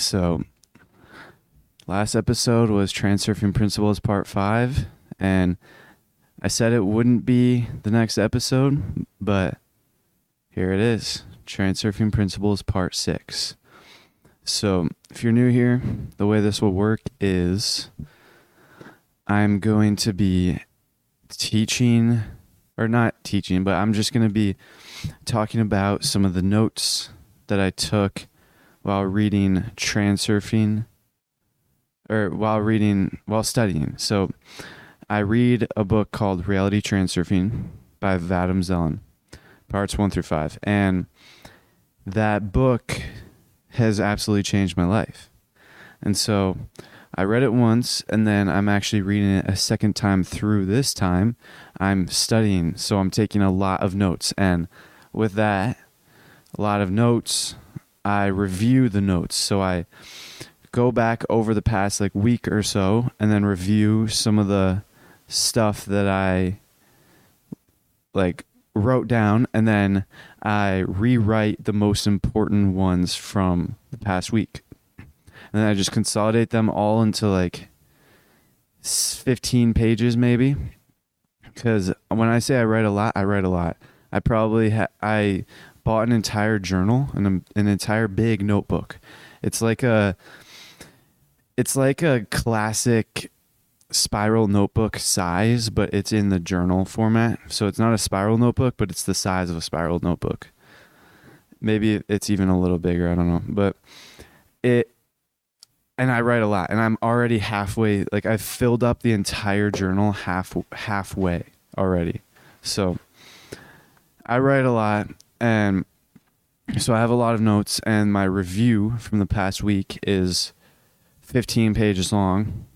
So, last episode was Transurfing Principles Part 5, and I said it wouldn't be the next episode, but here it is Transurfing Principles Part 6. So, if you're new here, the way this will work is I'm going to be teaching, or not teaching, but I'm just going to be talking about some of the notes that I took while reading Transurfing or while reading while studying. So I read a book called Reality Transurfing by Vadim Zeland, parts 1 through 5. And that book has absolutely changed my life. And so I read it once and then I'm actually reading it a second time through this time. I'm studying, so I'm taking a lot of notes and with that a lot of notes, I review the notes. So I go back over the past like week or so and then review some of the stuff that I like wrote down and then I rewrite the most important ones from the past week. And then I just consolidate them all into like 15 pages maybe. Cuz when I say I write a lot, I write a lot. I probably ha- I bought an entire journal and an entire big notebook. It's like a it's like a classic spiral notebook size, but it's in the journal format. So it's not a spiral notebook, but it's the size of a spiral notebook. Maybe it's even a little bigger, I don't know. But it and I write a lot and I'm already halfway like I've filled up the entire journal half halfway already. So I write a lot and so I have a lot of notes, and my review from the past week is 15 pages long.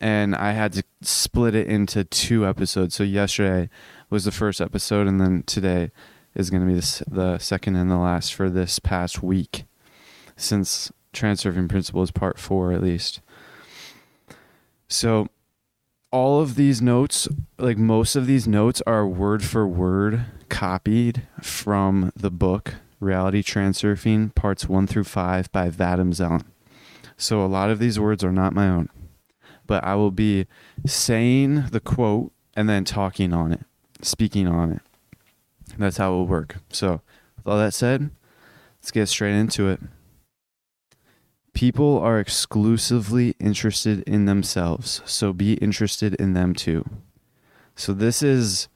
And I had to split it into two episodes. So yesterday was the first episode, and then today is going to be the, the second and the last for this past week, since Transurfing Principles Part 4 at least. So all of these notes, like most of these notes, are word for word copied from the book Reality Transurfing Parts 1 through 5 by Vadim Zeland. So a lot of these words are not my own, but I will be saying the quote and then talking on it, speaking on it. That's how it will work. So, with all that said, let's get straight into it. People are exclusively interested in themselves, so be interested in them too. So, this is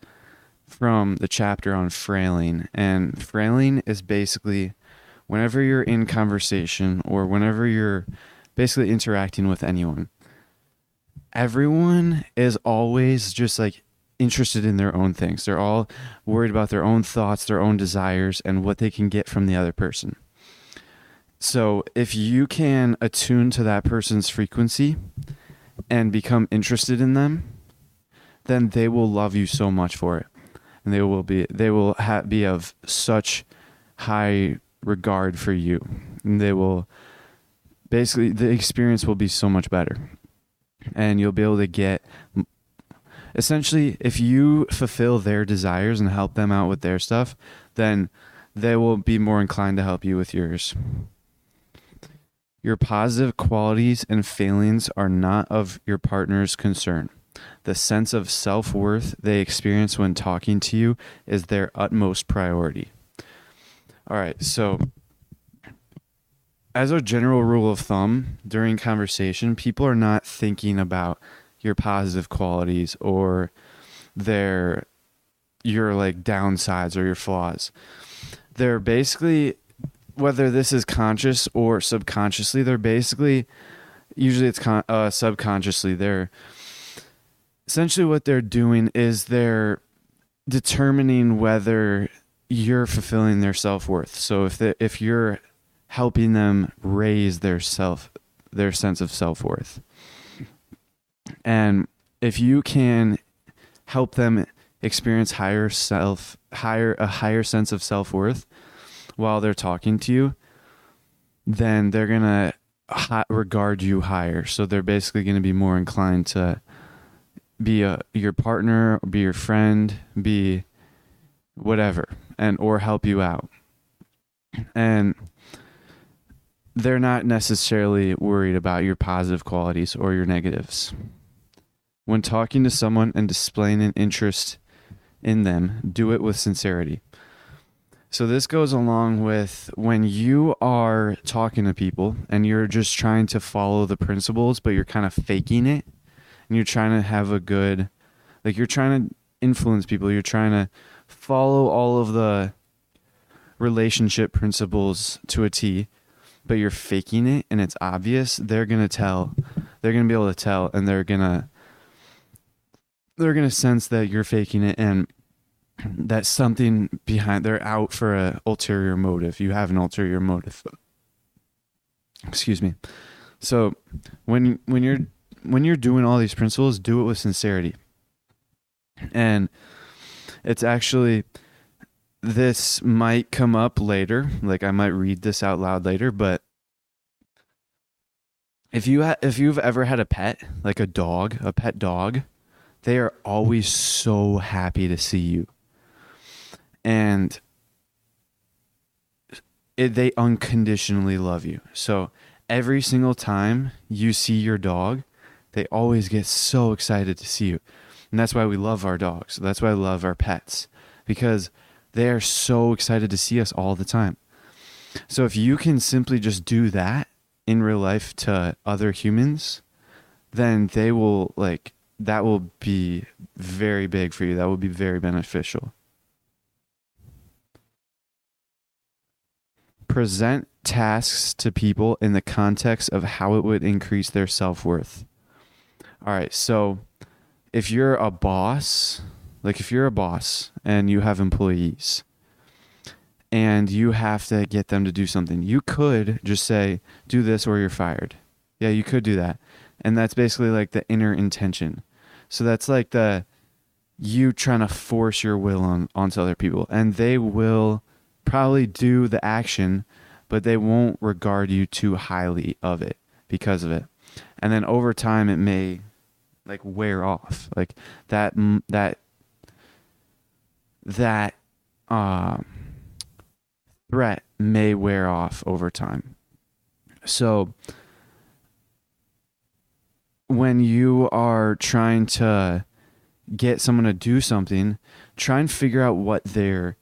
from the chapter on frailing. And frailing is basically whenever you're in conversation or whenever you're basically interacting with anyone, everyone is always just like interested in their own things. They're all worried about their own thoughts, their own desires, and what they can get from the other person. So if you can attune to that person's frequency and become interested in them, then they will love you so much for it. And they will be they will ha- be of such high regard for you. And they will basically the experience will be so much better. And you'll be able to get essentially if you fulfill their desires and help them out with their stuff then they will be more inclined to help you with yours your positive qualities and failings are not of your partner's concern the sense of self worth they experience when talking to you is their utmost priority. All right, so as a general rule of thumb, during conversation, people are not thinking about your positive qualities or their your like downsides or your flaws. They're basically whether this is conscious or subconsciously, they're basically usually it's con- uh, subconsciously they're essentially what they're doing is they're determining whether you're fulfilling their self-worth. So if they, if you're helping them raise their self their sense of self-worth. And if you can help them experience higher self higher a higher sense of self-worth while they're talking to you, then they're going to regard you higher. So they're basically going to be more inclined to be a your partner, be your friend, be whatever, and or help you out. And they're not necessarily worried about your positive qualities or your negatives. When talking to someone and displaying an interest in them, do it with sincerity. So, this goes along with when you are talking to people and you're just trying to follow the principles, but you're kind of faking it and you're trying to have a good, like, you're trying to influence people, you're trying to follow all of the relationship principles to a T, but you're faking it and it's obvious, they're going to tell. They're going to be able to tell and they're going to they're going to sense that you're faking it and that something behind they're out for a ulterior motive. You have an ulterior motive. Excuse me. So when when you're when you're doing all these principles, do it with sincerity. And it's actually this might come up later, like I might read this out loud later, but if you ha- if you've ever had a pet, like a dog, a pet dog, they are always so happy to see you and it, they unconditionally love you. So every single time you see your dog, they always get so excited to see you. And that's why we love our dogs. That's why I love our pets because they are so excited to see us all the time. So if you can simply just do that in real life to other humans, then they will like that will be very big for you. That will be very beneficial. Present tasks to people in the context of how it would increase their self worth. All right, so if you're a boss, like if you're a boss and you have employees and you have to get them to do something, you could just say, do this or you're fired. Yeah, you could do that. And that's basically like the inner intention. So that's like the you trying to force your will on onto other people and they will probably do the action, but they won't regard you too highly of it because of it. And then over time, it may like wear off. Like that, that, that, uh, threat may wear off over time. So, when you are trying to get someone to do something, try and figure out what their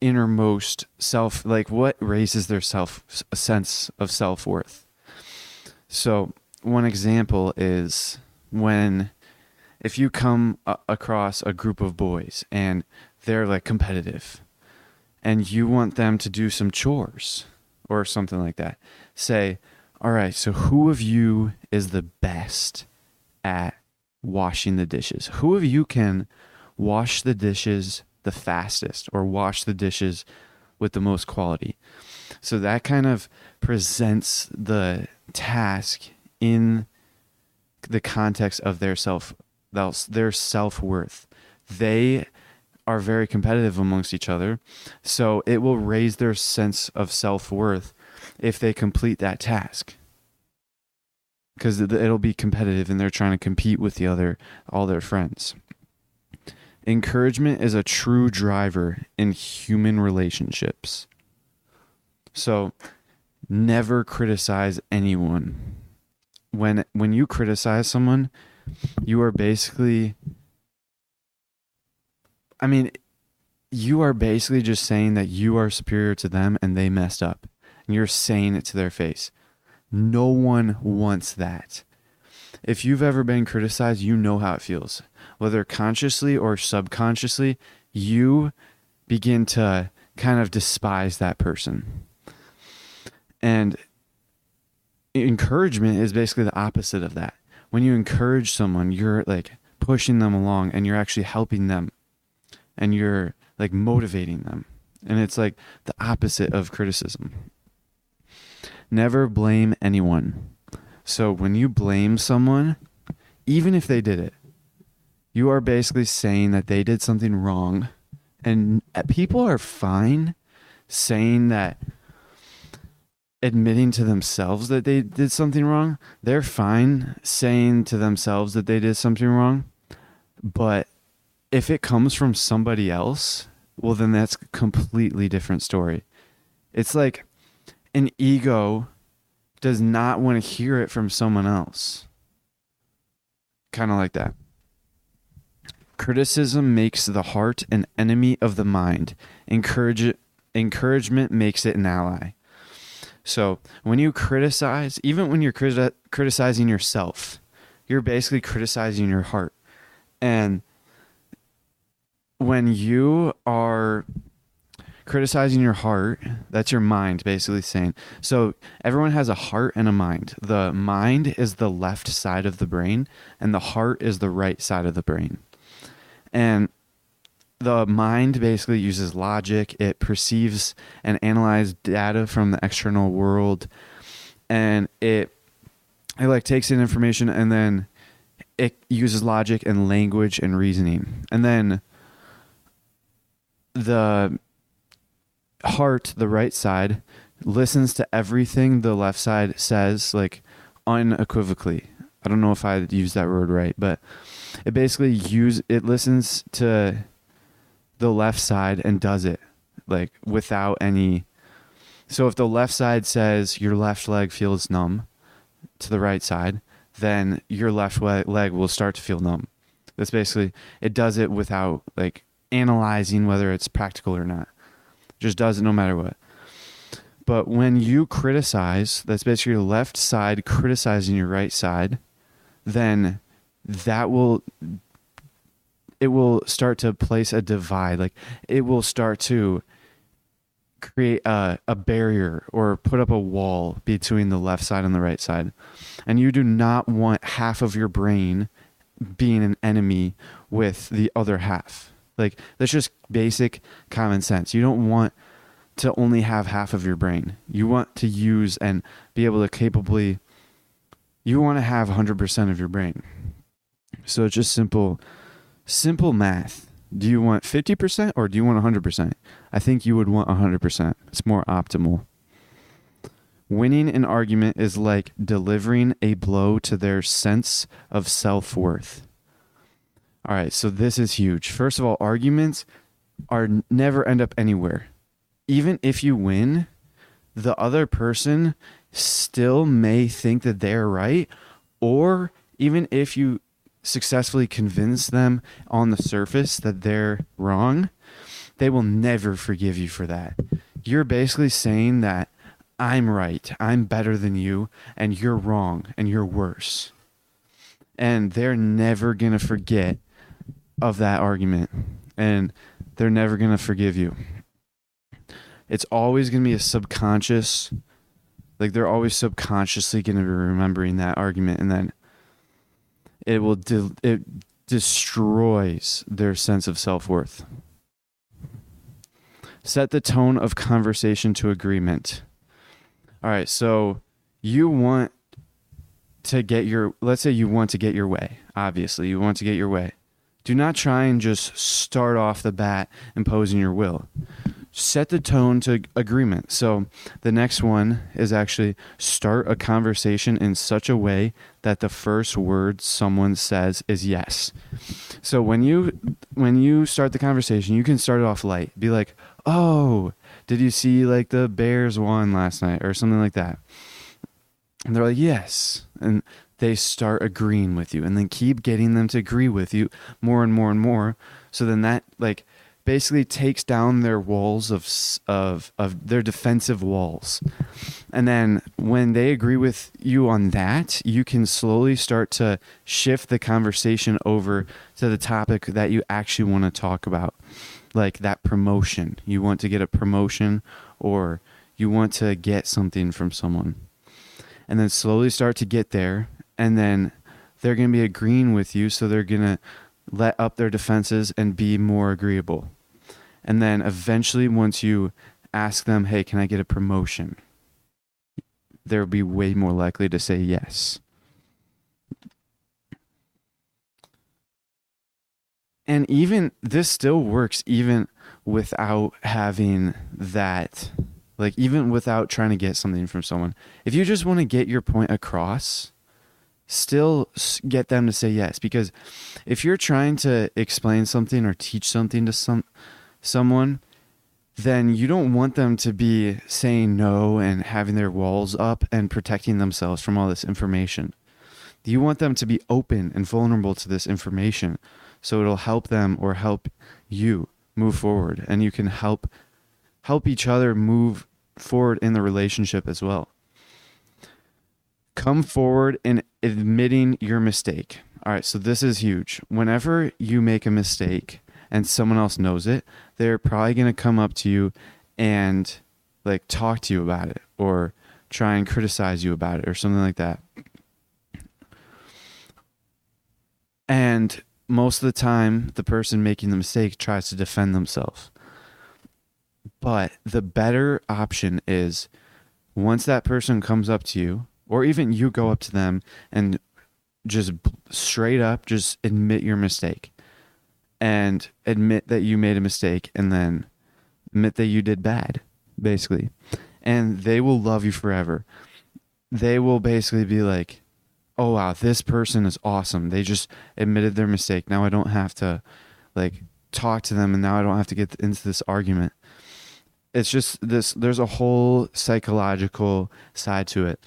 innermost self like what raises their self a sense of self-worth? So one example is when if you come a- across a group of boys and they're like competitive and you want them to do some chores or something like that say all right so who of you is the best at washing the dishes? Who of you can wash the dishes the fastest or wash the dishes with the most quality. So that kind of presents the task in the context of their self their self-worth. They are very competitive amongst each other. So it will raise their sense of self-worth if they complete that task. Cuz it'll be competitive and they're trying to compete with the other all their friends. Encouragement is a true driver in human relationships. So never criticize anyone. When when you criticize someone, you are basically I mean, you are basically just saying that you are superior to them and they messed up. And you're saying it to their face. No one wants that. If you've ever been criticized, you know how it feels whether consciously or subconsciously, you begin to kind of despise that person. And encouragement is basically the opposite of that. When you encourage someone, you're like pushing them along and you're actually helping them and you're like motivating them. And it's like the opposite of criticism. Never blame anyone. So when you blame someone, even if they did it, you are basically saying that they did something wrong. And uh, people are fine saying that admitting to themselves that they did something wrong. They're fine saying to themselves that they did something wrong. But if it comes from somebody else, well then that's a completely different story. It's like an ego does not want to hear it from someone else. Kind of like that. Criticism makes the heart an enemy of the mind. Encourage, encouragement makes it an ally. So when you criticize, even when you're criti- criticizing yourself, you're basically criticizing your heart. And when you are criticizing your heart, that's your mind basically saying. So everyone has a heart and a mind. The mind is the left side of the brain, and the heart is the right side of the brain. And the mind basically uses logic. It perceives and analyzes data from the external world, and it it like takes in information and then it uses logic and language and reasoning, and then the heart, the right side, listens to everything the left side says, like unequivocally. I don't know if I used that word right, but it basically use it listens to the left side and does it like without any so if the left side says your left leg feels numb to the right side then your left leg will start to feel numb. That's basically it does it without like analyzing whether it's practical or not. Just does it no matter what. But when you criticize that's basically your left side criticizing your right side then that will it will start to place a divide like it will start to create a, a barrier or put up a wall between the left side and the right side. And you do not want half of your brain being an enemy with the other half. Like that's just basic common sense. You don't want to only have half of your brain. You want to use and be able to capably you want to have 100% of your brain so it's just simple, simple math. Do you want 50% or do you want 100%? I think you would want 100%. It's more optimal. Winning an argument is like delivering a blow to their sense of self worth. All right, so this is huge. First of all, arguments are never end up anywhere. Even if you win, the other person still may think that they're right, or even if you successfully convince them on the surface that they're wrong, they will never forgive you for that. You're basically saying that I'm right, I'm better than you, and you're wrong, and you're worse. And they're never going to forget of that argument, and they're never going to forgive you. It's always going to be a subconscious, like they're always subconsciously going to be remembering that argument, and then it will de- it destroys their sense of self-worth. Set the tone of conversation to agreement. All right so you want to get your let's say you want to get your way obviously you want to get your way. Do not try and just start off the bat imposing your will set the tone to agreement. So the next one is actually start a conversation in such a way that the first word someone says is yes. So when you when you start the conversation, you can start it off light. Be like, "Oh, did you see like the Bears won last night or something like that?" And they're like, "Yes." And they start agreeing with you and then keep getting them to agree with you more and more and more. So then that like basically takes down their walls of of of their defensive walls. And then when they agree with you on that, you can slowly start to shift the conversation over to the topic that you actually want to talk about. Like that promotion. You want to get a promotion or you want to get something from someone. And then slowly start to get there and then they're going to be agreeing with you so they're going to let up their defenses and be more agreeable. And then eventually, once you ask them, hey, can I get a promotion? they'll be way more likely to say yes. And even this still works even without having that like even without trying to get something from someone. If you just want to get your point across, still get them to say yes because if you're trying to explain something or teach something to some someone then you don't want them to be saying no and having their walls up and protecting themselves from all this information. You want them to be open and vulnerable to this information so it'll help them or help you move forward and you can help help each other move forward in the relationship as well. Come forward in admitting your mistake. All right, so this is huge. Whenever you make a mistake and someone else knows it, they're probably going to come up to you and like talk to you about it or try and criticize you about it or something like that. And most of the time, the person making the mistake tries to defend themselves. But the better option is once that person comes up to you, or even you go up to them and just straight up just admit your mistake and admit that you made a mistake and then admit that you did bad, basically. And they will love you forever. They will basically be like, oh wow, this person is awesome. They just admitted their mistake. Now I don't have to like talk to them and now I don't have to get into this argument. It's just this there's a whole psychological side to it.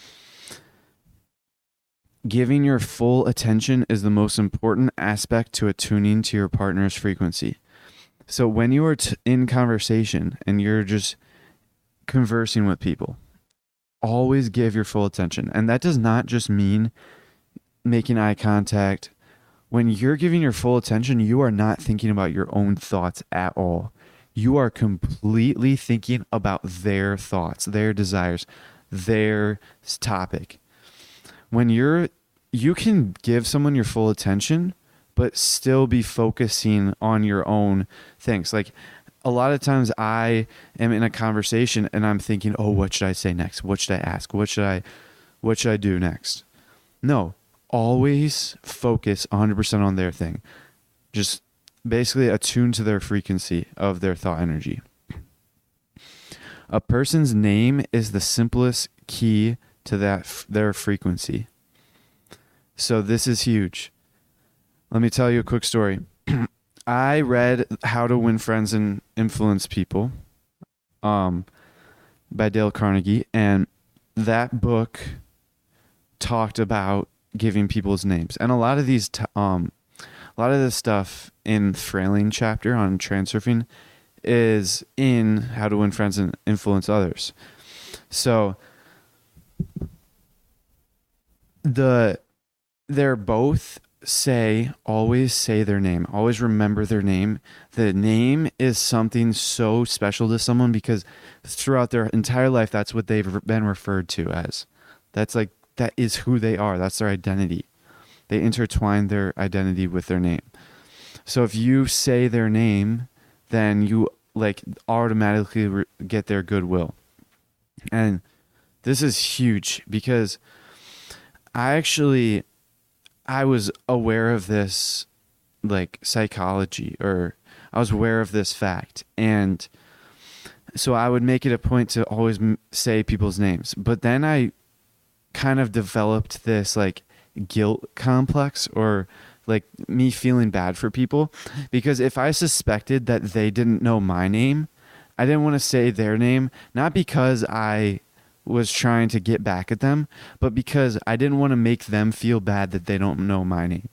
Giving your full attention is the most important aspect to attuning to your partner's frequency. So when you are t- in conversation and you're just conversing with people, always give your full attention. And that does not just mean making eye contact. When you're giving your full attention, you are not thinking about your own thoughts at all. You are completely thinking about their thoughts, their desires, their topic. When you're, you can give someone your full attention, but still be focusing on your own things. Like a lot of times I am in a conversation and I'm thinking, oh, what should I say next? What should I ask? What should I, what should I do next? No, always focus 100% on their thing. Just basically attune to their frequency of their thought energy. A person's name is the simplest key to that their frequency. So this is huge. Let me tell you a quick story. I read How to Win Friends and Influence People um, by Dale Carnegie and that book talked about giving people's names. And a lot of these, t- um, a lot of this stuff in Frailing chapter on transurfing is in How to Win Friends and Influence Others. So the they're both say always say their name always remember their name the name is something so special to someone because throughout their entire life that's what they've been referred to as that's like that is who they are. That's their identity. They intertwine their identity with their name. So if you say their name, then you like automatically re- get their goodwill. And this is huge because I actually I was aware of this like psychology or I was aware of this fact and so I would make it a point to always say people's names. But then I kind of developed this like guilt complex or like me feeling bad for people because if I suspected that they didn't know my name, I didn't want to say their name, not because I was trying to get back at them, but because I didn't want to make them feel bad that they don't know my name.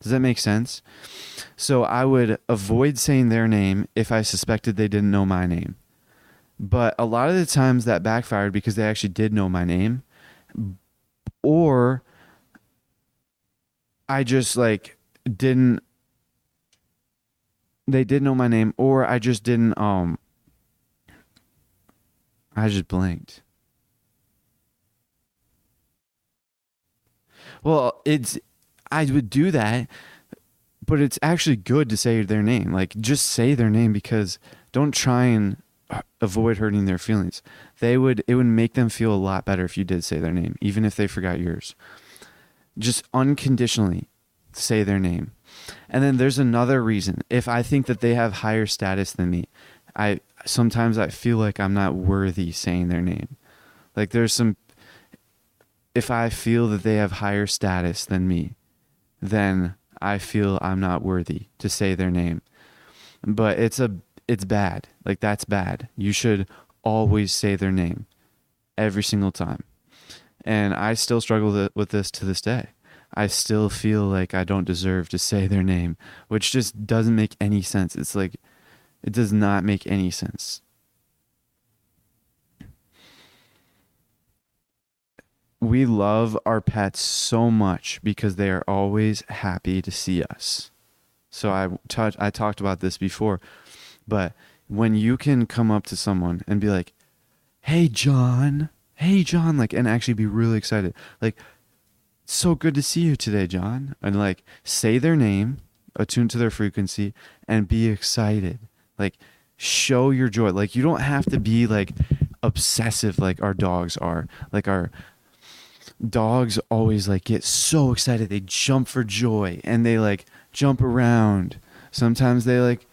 Does that make sense? So I would avoid saying their name if I suspected they didn't know my name. But a lot of the times that backfired because they actually did know my name or I just like didn't they did know my name or I just didn't um I just blinked. Well, it's I would do that, but it's actually good to say their name. Like just say their name because don't try and avoid hurting their feelings. They would it would make them feel a lot better if you did say their name, even if they forgot yours. Just unconditionally say their name. And then there's another reason. If I think that they have higher status than me, I sometimes I feel like I'm not worthy saying their name. Like there's some if I feel that they have higher status than me, then I feel I'm not worthy to say their name. But it's a it's bad. Like that's bad. You should always say their name every single time. And I still struggle with this to this day. I still feel like I don't deserve to say their name, which just doesn't make any sense. It's like it does not make any sense. We love our pets so much because they are always happy to see us. So I touch I talked about this before, but when you can come up to someone and be like, "Hey John, hey John," like and actually be really excited. Like so good to see you today, John. And like say their name, attune to their frequency and be excited like show your joy. Like you don't have to be like obsessive like our dogs are. Like our dogs always like get so excited. They jump for joy and they like jump around. Sometimes they like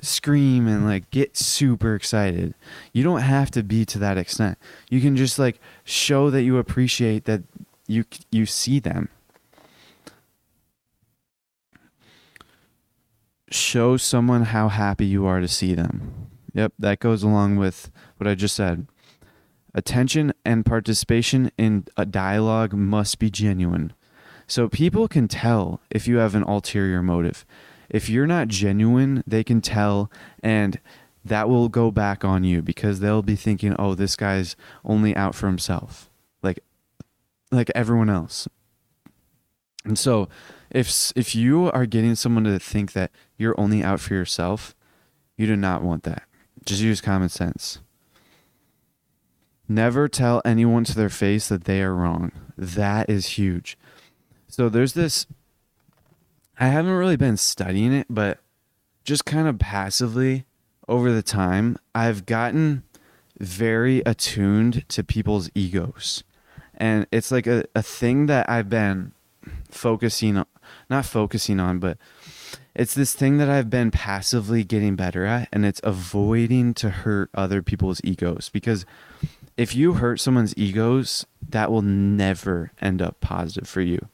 scream and like get super excited. You don't have to be to that extent. You can just like show that you appreciate that you you see them show someone how happy you are to see them. Yep, that goes along with what I just said. Attention and participation in a dialogue must be genuine. So people can tell if you have an ulterior motive. If you're not genuine, they can tell and that will go back on you because they'll be thinking, "Oh, this guy's only out for himself." Like like everyone else. And so if if you are getting someone to think that you're only out for yourself, you do not want that. Just use common sense. Never tell anyone to their face that they are wrong. That is huge. So there's this I haven't really been studying it, but just kind of passively over the time, I've gotten very attuned to people's egos. And it's like a, a thing that I've been focusing on, not focusing on, but it's this thing that I've been passively getting better at, and it's avoiding to hurt other people's egos. Because if you hurt someone's egos, that will never end up positive for you.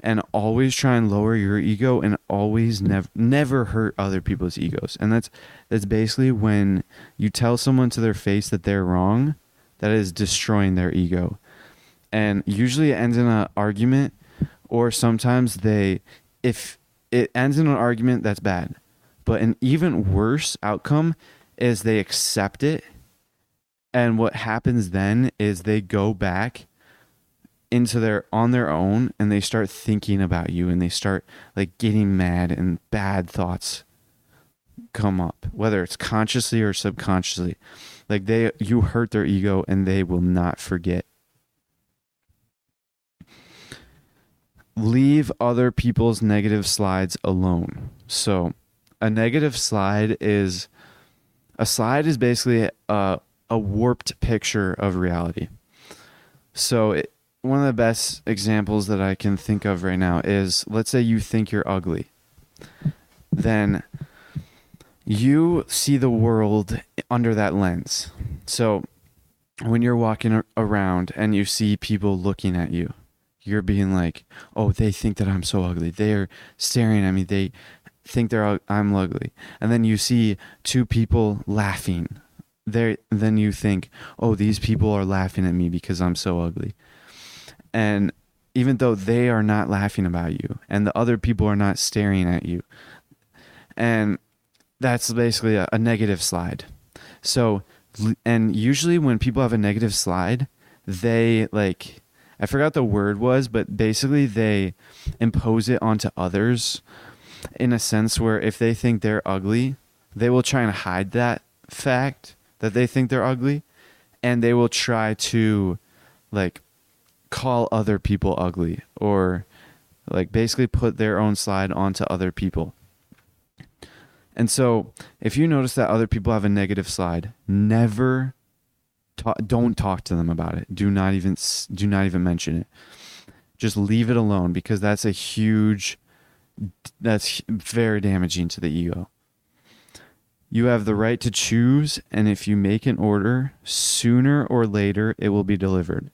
And always try and lower your ego, and always never never hurt other people's egos. And that's that's basically when you tell someone to their face that they're wrong, that is destroying their ego. And usually it ends in an argument or sometimes they if it ends in an argument that's bad but an even worse outcome is they accept it and what happens then is they go back into their on their own and they start thinking about you and they start like getting mad and bad thoughts come up whether it's consciously or subconsciously like they you hurt their ego and they will not forget leave other people's negative slides alone. So, a negative slide is a slide is basically a, a warped picture of reality. So, it, one of the best examples that I can think of right now is let's say you think you're ugly. Then you see the world under that lens. So, when you're walking around and you see people looking at you, you're being like, oh, they think that I'm so ugly. They're staring at me. They think they're I'm ugly. And then you see two people laughing. There, then you think, oh, these people are laughing at me because I'm so ugly. And even though they are not laughing about you, and the other people are not staring at you, and that's basically a, a negative slide. So, and usually when people have a negative slide, they like I forgot the word was, but basically they impose it onto others in a sense where if they think they're ugly, they will try and hide that fact that they think they're ugly and they will try to like call other people ugly or like basically put their own slide onto other people. And so, if you notice that other people have a negative slide, never talk, don't talk to them about it. Do not even do not even mention it. Just leave it alone because that's a huge that's very damaging to the ego. You have the right to choose, and if you make an order, sooner or later it will be delivered.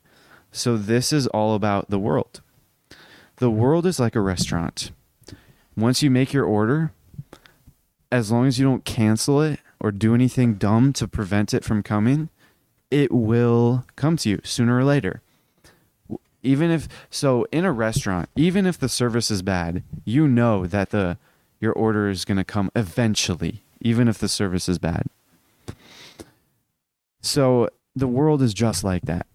So, this is all about the world. The world is like a restaurant. Once you make your order, as long as you don't cancel it or do anything dumb to prevent it from coming, it will come to you sooner or later. Even if so in a restaurant, even if the service is bad, you know that the your order is going to come eventually, even if the service is bad. So the world is just like that.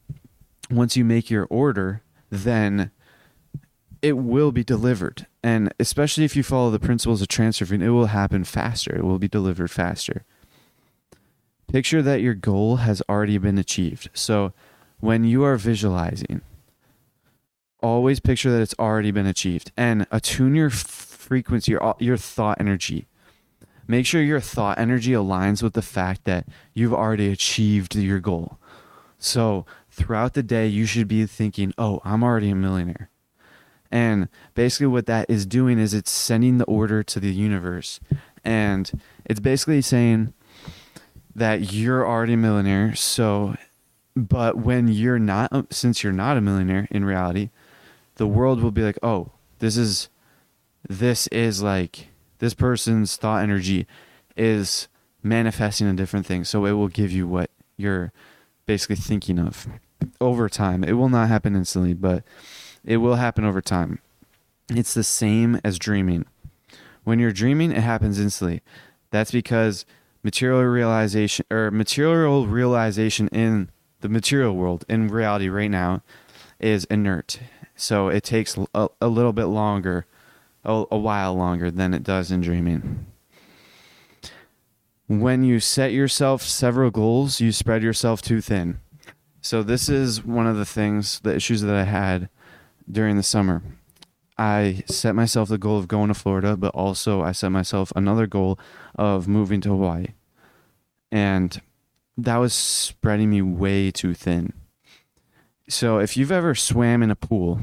Once you make your order, then it will be delivered. And especially if you follow the principles of transurfing, it will happen faster. It will be delivered faster. Picture that your goal has already been achieved. So when you are visualizing, always picture that it's already been achieved and attune your frequency, your, your thought energy. Make sure your thought energy aligns with the fact that you've already achieved your goal. So throughout the day, you should be thinking, oh, I'm already a millionaire. And basically, what that is doing is it's sending the order to the universe. And it's basically saying, that you're already a millionaire. So, but when you're not, uh, since you're not a millionaire in reality, the world will be like, oh, this is, this is like, this person's thought energy is manifesting a different thing. So it will give you what you're basically thinking of over time. It will not happen instantly, but it will happen over time. It's the same as dreaming. When you're dreaming, it happens instantly. That's because material realization or material realization in the material world in reality right now is inert. So it takes a, a little bit longer, a, a while longer than it does in dreaming. When you set yourself several goals, you spread yourself too thin. So this is one of the things, the issues that I had during the summer. I set myself the goal of going to Florida, but also I set myself another goal of moving to Hawaii. And that was spreading me way too thin. So if you've ever swam in a pool,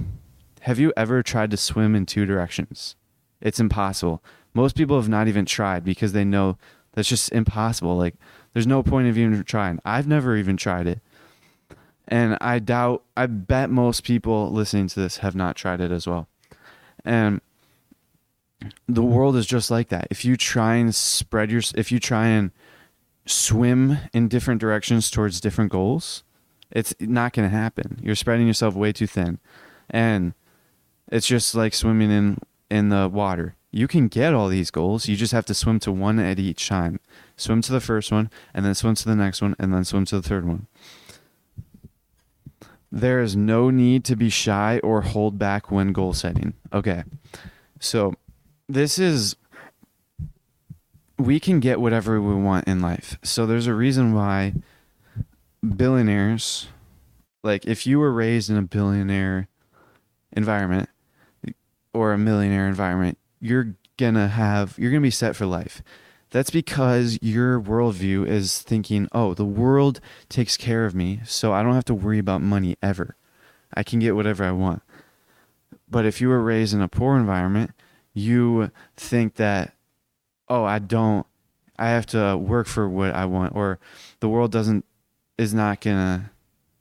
have you ever tried to swim in two directions? It's impossible. Most people have not even tried because they know that's just impossible. Like there's no point of even trying. I've never even tried it. And I doubt I bet most people listening to this have not tried it as well. And the world is just like that. If you try and spread your, if you try and swim in different directions towards different goals, it's not going to happen. You're spreading yourself way too thin. And it's just like swimming in in the water. You can get all these goals. You just have to swim to one at each time. Swim to the first one and then swim to the next one and then swim to the third one. There is no need to be shy or hold back when goal setting. Okay. So this is we can get whatever we want in life. So there's a reason why billionaires like if you were raised in a billionaire environment or a millionaire environment, you're gonna have you're gonna be set for life. That's because your worldview is thinking, oh, the world takes care of me, so I don't have to worry about money ever. I can get whatever I want. But if you were raised in a poor environment, you think that, oh, I don't, I have to work for what I want, or the world doesn't, is not gonna,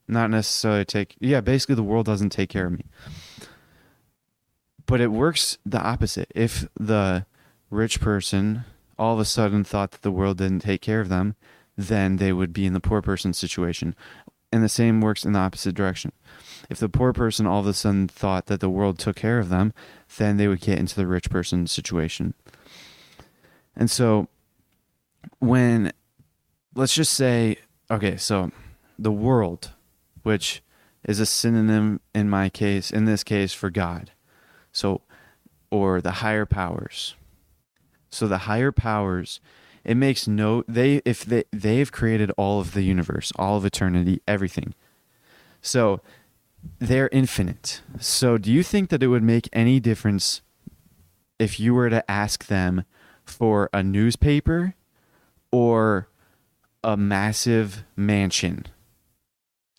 not necessarily take, yeah, basically the world doesn't take care of me. But it works the opposite. If the rich person all of a sudden thought that the world didn't take care of them, then they would be in the poor person's situation. And the same works in the opposite direction. If the poor person all of a sudden thought that the world took care of them, then they would get into the rich person's situation. And so, when, let's just say, okay, so the world, which is a synonym in my case, in this case, for God. So, or the higher powers, so the higher powers, it makes no they if they they've created all of the universe, all of eternity, everything. So they're infinite. So do you think that it would make any difference if you were to ask them for a newspaper or a massive mansion?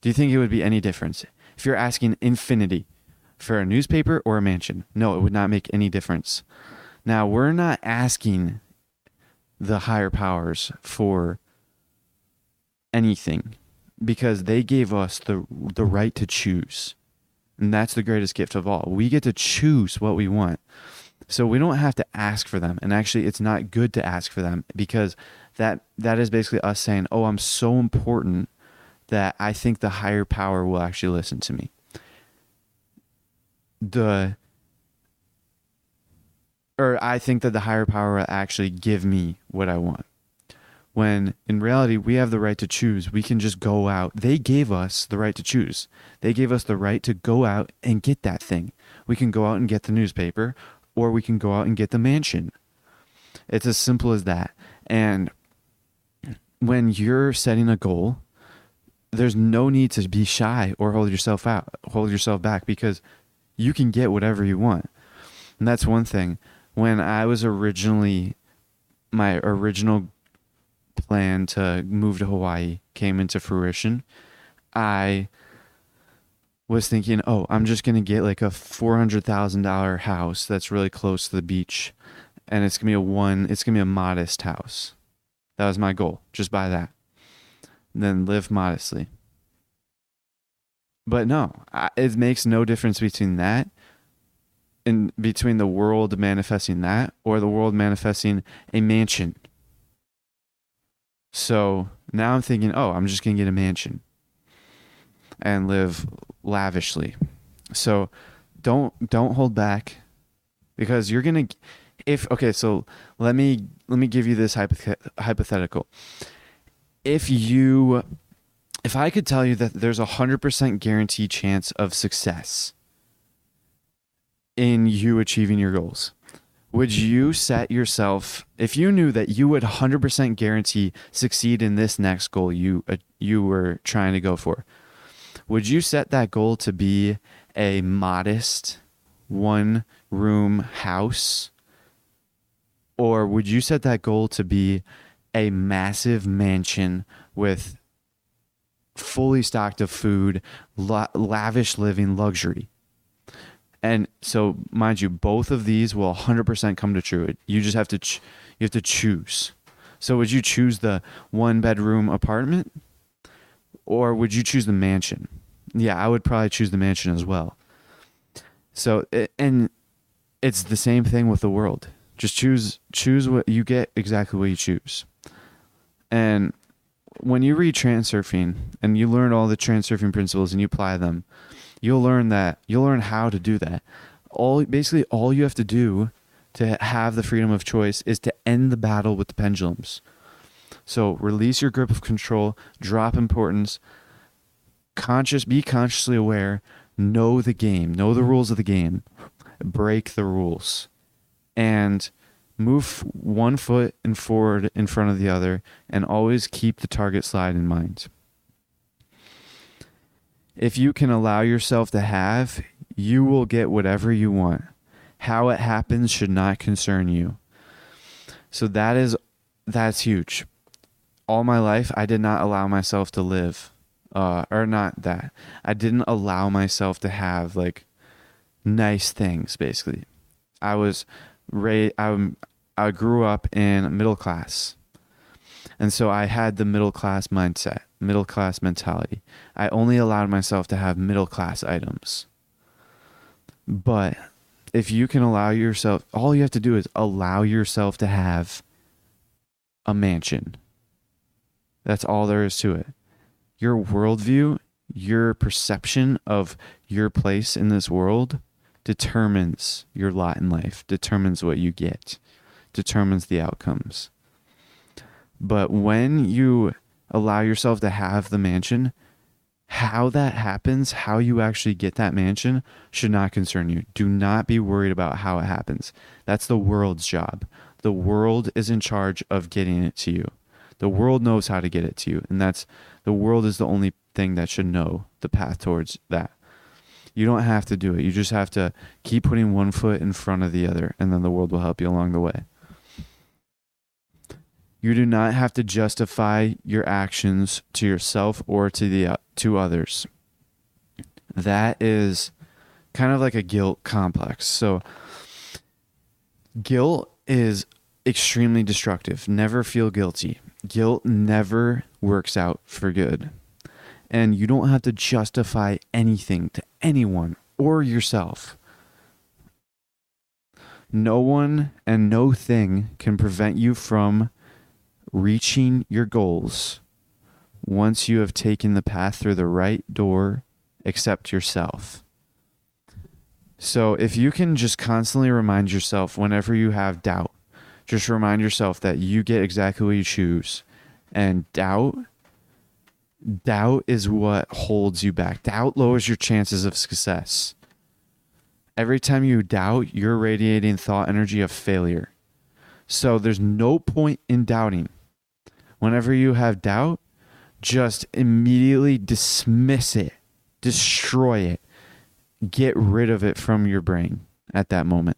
Do you think it would be any difference if you're asking infinity for a newspaper or a mansion? No, it would not make any difference. Now, we're not asking the higher powers for anything because they gave us the the right to choose. And that's the greatest gift of all. We get to choose what we want. So we don't have to ask for them. And actually it's not good to ask for them because that that is basically us saying, "Oh, I'm so important that I think the higher power will actually listen to me." The or I think that the higher power will actually give me what I want when in reality we have the right to choose. We can just go out. They gave us the right to choose. They gave us the right to go out and get that thing. We can go out and get the newspaper or we can go out and get the mansion. It's as simple as that. And when you're setting a goal, there's no need to be shy or hold yourself out, hold yourself back because you can get whatever you want. And that's one thing. When I was originally my original plan to move to Hawaii came into fruition, I was thinking, oh, I'm just going to get like a $400,000 house that's really close to the beach. And it's going to be a one, it's going to be a modest house. That was my goal. Just buy that. And then live modestly. But no, I, it makes no difference between that and between the world manifesting that or the world manifesting a mansion so now I'm thinking, oh, I'm just going to get a mansion and live lavishly. So don't don't hold back because you're going to if okay, so let me let me give you this hypothetical. If you if I could tell you that there's a 100% guaranteed chance of success in you achieving your goals would you set yourself if you knew that you would 100% guarantee succeed in this next goal you uh, you were trying to go for would you set that goal to be a modest one room house? Or would you set that goal to be a massive mansion with fully stocked of food la- lavish living luxury and so, mind you, both of these will 100% come to true. You just have to ch- you have to choose. So, would you choose the one bedroom apartment, or would you choose the mansion? Yeah, I would probably choose the mansion as well. So, and it's the same thing with the world. Just choose choose what you get exactly what you choose. And when you read transurfing and you learn all the transurfing principles and you apply them, you'll learn that you'll learn how to do that. All basically all you have to do to have the freedom of choice is to end the battle with the pendulums. So release your grip of control drop importance conscious be consciously aware know the game know the rules of the game break the rules. And move one foot and forward in front of the other and always keep the target slide in mind if you can allow yourself to have, you will get whatever you want. How it happens should not concern you. So that is that's huge. All my life I did not allow myself to live uh or not that. I didn't allow myself to have like nice things basically. I was ra- I I grew up in middle class. And so I had the middle class mindset middle class mentality. I only allowed myself to have middle class items. But if you can allow yourself, all you have to do is allow yourself to have a mansion. That's all there is to it. Your worldview, your perception of your place in this world determines your lot in life, determines what you get, determines the outcomes. But when you allow yourself to have the mansion, how that happens, how you actually get that mansion should not concern you. Do not be worried about how it happens. That's the world's job. The world is in charge of getting it to you. The world knows how to get it to you. And that's the world is the only thing that should know the path towards that. You don't have to do it. You just have to keep putting one foot in front of the other, and then the world will help you along the way. You do not have to justify your actions to yourself or to the uh, to others. That is kind of like a guilt complex. So guilt is extremely destructive. Never feel guilty. Guilt never works out for good. And you don't have to justify anything to anyone or yourself. No one and no thing can prevent you from reaching your goals once you have taken the path through the right door except yourself. So if you can just constantly remind yourself whenever you have doubt, just remind yourself that you get exactly what you choose. And doubt doubt is what holds you back. Doubt lowers your chances of success. Every time you doubt, you're radiating thought energy of failure. So there's no point in doubting. Whenever you have doubt, just immediately dismiss it, destroy it, get rid of it from your brain at that moment.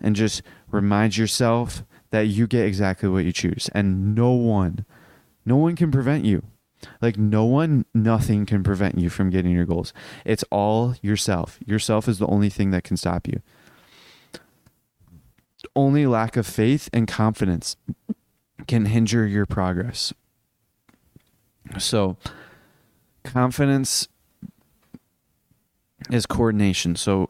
And just remind yourself that you get exactly what you choose. And no one, no one can prevent you. Like no one, nothing can prevent you from getting your goals. It's all yourself. Yourself is the only thing that can stop you. Only lack of faith and confidence can hinder your progress. So, confidence is coordination. So,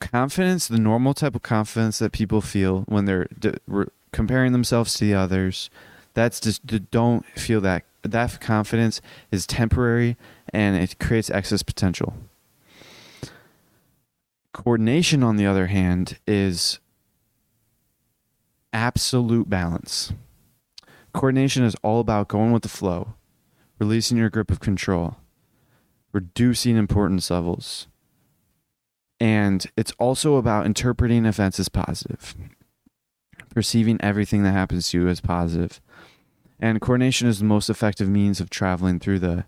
confidence, the normal type of confidence that people feel when they're re- comparing themselves to the others, that's just don't feel that that confidence is temporary and it creates excess potential. Coordination, on the other hand, is absolute balance. Coordination is all about going with the flow, releasing your grip of control, reducing importance levels. And it's also about interpreting events as positive, perceiving everything that happens to you as positive, and coordination is the most effective means of traveling through the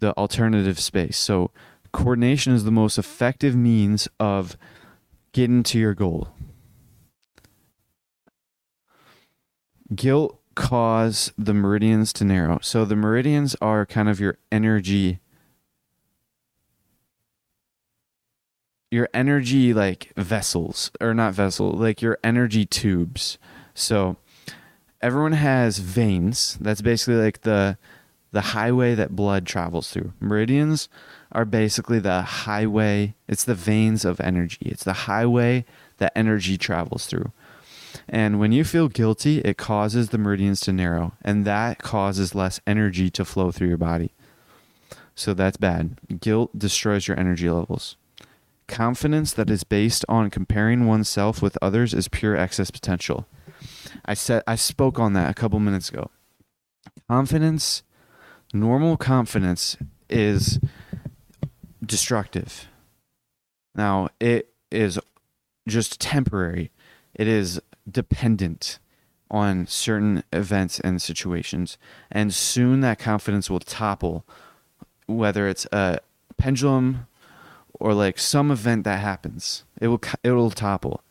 the alternative space. So coordination is the most effective means of getting to your goal. Guilt cause the meridians to narrow. So the meridians are kind of your energy your energy like vessels or not vessel, like your energy tubes. So everyone has veins. That's basically like the the highway that blood travels through. Meridians are basically the highway. It's the veins of energy. It's the highway that energy travels through. And when you feel guilty, it causes the meridians to narrow, and that causes less energy to flow through your body. So that's bad. Guilt destroys your energy levels. Confidence that is based on comparing oneself with others is pure excess potential. I said I spoke on that a couple minutes ago. Confidence, normal confidence is destructive. Now, it is just temporary. It is dependent on certain events and situations, and soon that confidence will topple whether it's a pendulum or like some event that happens. It will it will topple.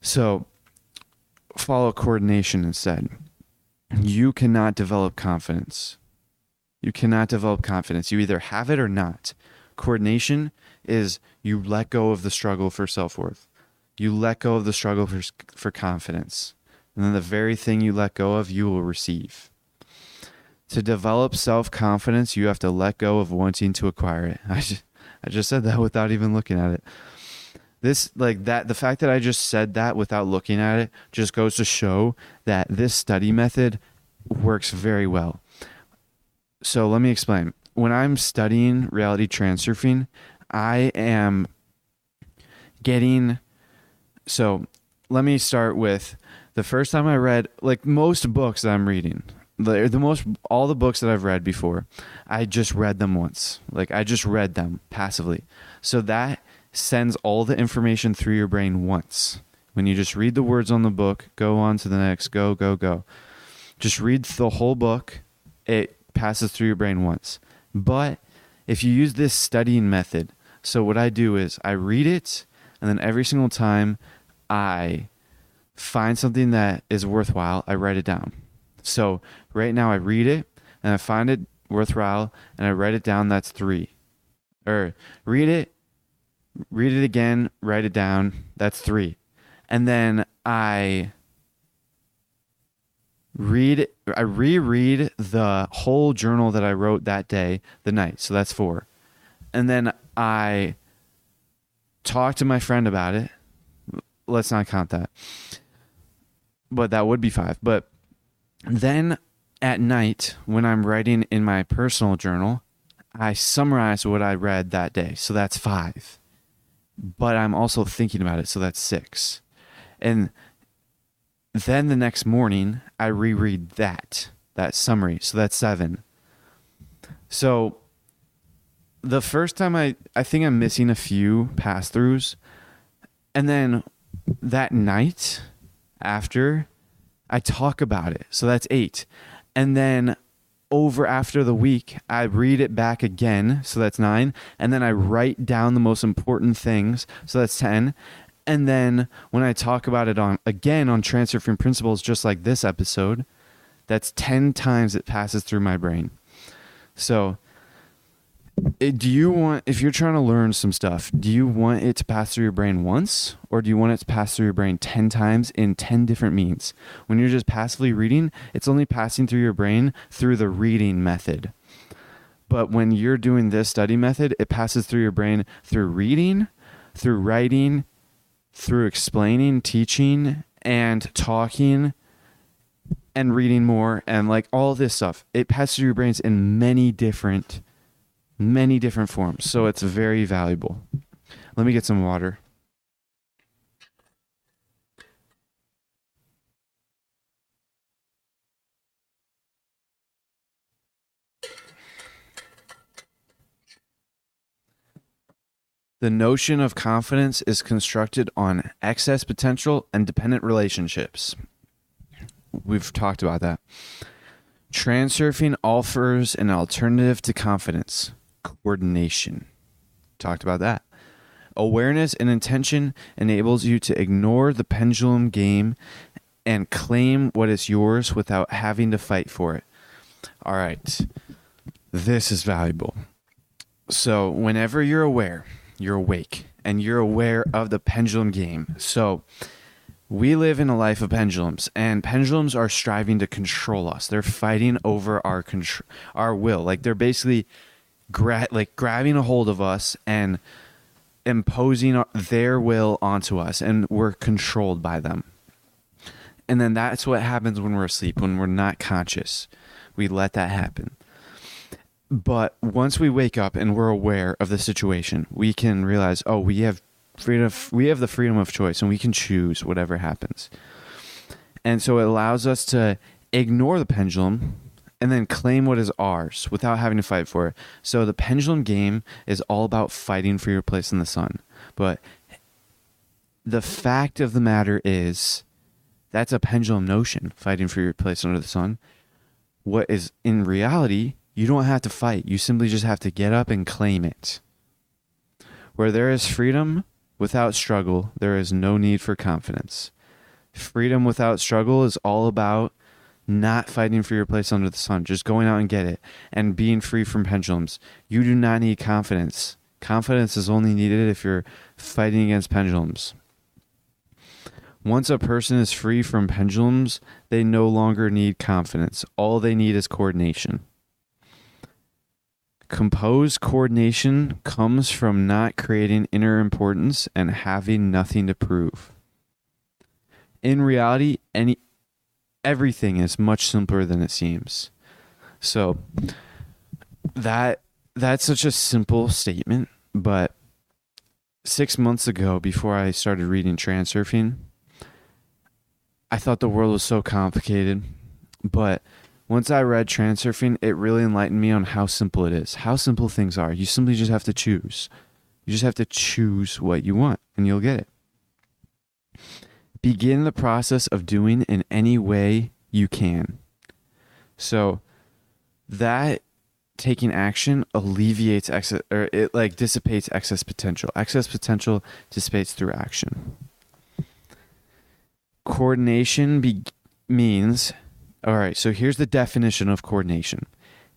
So, follow coordination instead. You cannot develop confidence. You cannot develop confidence. You either have it or not. Coordination is you let go of the struggle for self worth. You let go of the struggle for, for confidence. And then the very thing you let go of, you will receive. To develop self confidence, you have to let go of wanting to acquire it. I just, I just said that without even looking at it this like that the fact that i just said that without looking at it just goes to show that this study method works very well. So let me explain. When i'm studying reality transurfing i am getting so let me start with the first time i read like most books that i'm reading the, the most all the books that i've read before i just read them once. Like i just read them passively. So that sends all the information through your brain once. When you just read the words on the book, go on to the next, go, go, go. Just read the whole book, it passes through your brain once. But if you use this studying method, so what I do is I read it, and then every single time I find something that is worthwhile, I write it down. So right now I read it and I find it worthwhile and I write it down. That's three. Or read it, read it again, write it down. That's three. And then I read I reread the whole journal that I wrote that day, the night. So that's four. And then I talk to my friend about it. Let's not count that. But that would be five. But then at night, when I'm writing in my personal journal, I summarize what I read that day. So that's five. But I'm also thinking about it. So that's six. And then the next morning, I reread that, that summary. So that's seven. So the first time I, I think I'm missing a few pass throughs. And then that night after, I talk about it. So that's eight. And then over after the week, I read it back again. So that's nine. And then I write down the most important things. So that's 10. And then when I talk about it on again on transurfing principles, just like this episode, that's 10 times it passes through my brain. So Eh, do you want if you're trying to learn some stuff do you want it to pass through your brain once? Or do you want it to pass through your brain 10 times in 10 different means? When you're just passively reading it's only passing through your brain through the reading method. But when you're doing this study method it passes through your brain through reading through writing through explaining teaching and talking and reading more and like all this stuff. It passes through your brains in many different many different forms. So it's very valuable. Let me get some water. The notion of confidence is constructed on excess potential and dependent relationships. We've talked about that. Transurfing offers an alternative to confidence coordination. Talked about that. Awareness and intention enables you to ignore the pendulum game and claim what is yours without having to fight for it. All right. This is valuable. So, whenever you're aware, you're awake and you're aware of the pendulum game. So, we live in a life of pendulums and pendulums are striving to control us. They're fighting over our contr- our will. Like they're basically gra- like grabbing a hold of us and imposing their will onto us and we're controlled by them. And then that's what happens when we're asleep when we're not conscious. We let that happen. But once we wake up and we're aware of the situation we can realize oh we have freedom we have the freedom of choice and we can choose whatever happens. And so it allows us to ignore the pendulum and then claim what is ours without having to fight for it. So the pendulum game is all about fighting for your place in the sun. But the fact of the matter is that's a pendulum notion, fighting for your place under the sun. What is in reality, you don't have to fight. You simply just have to get up and claim it. Where there is freedom without struggle, there is no need for confidence. Freedom without struggle is all about not fighting for your place under the sun, just going out and get it and being free from pendulums. You do not need confidence. Confidence is only needed if you're fighting against pendulums. Once a person is free from pendulums, they no longer need confidence. All they need is coordination. Composed coordination comes from not creating inner importance and having nothing to prove. In reality, any everything is much simpler than it seems. So that that's such a simple statement, but six months ago, before I started reading Transurfing, I thought the world was so complicated. But once I read Transurfing, it really enlightened me on how simple it is, how simple things are. You simply just have to choose. You just have to choose what you want, and you'll get it. Begin the process of doing in any way you can. So that taking action alleviates excess or it like dissipates excess potential. Excess potential dissipates through action. Coordination be- means, all right, so here's the definition of coordination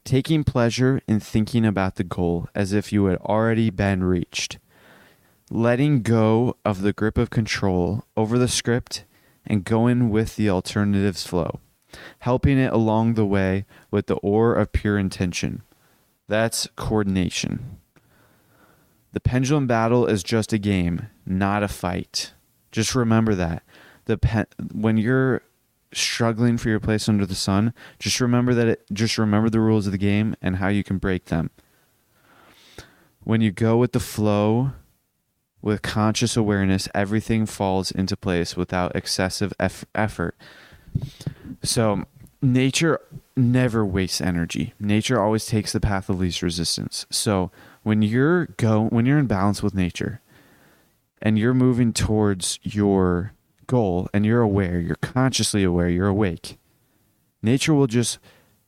taking pleasure in thinking about the goal as if you had already been reached, letting go of the grip of control over the script and going with the alternative's flow, helping it along the way with the oar of pure intention. That's coordination. The pendulum battle is just a game, not a fight. Just remember that. The when you're struggling for your place under the sun, just remember that it, just remember the rules of the game and how you can break them. When you go with the flow with conscious awareness, everything falls into place without excessive eff- effort. So, nature never wastes energy. Nature always takes the path of least resistance. So, when you're go when you're in balance with nature and you're moving towards your goal and you're aware, you're consciously aware, you're awake, nature will just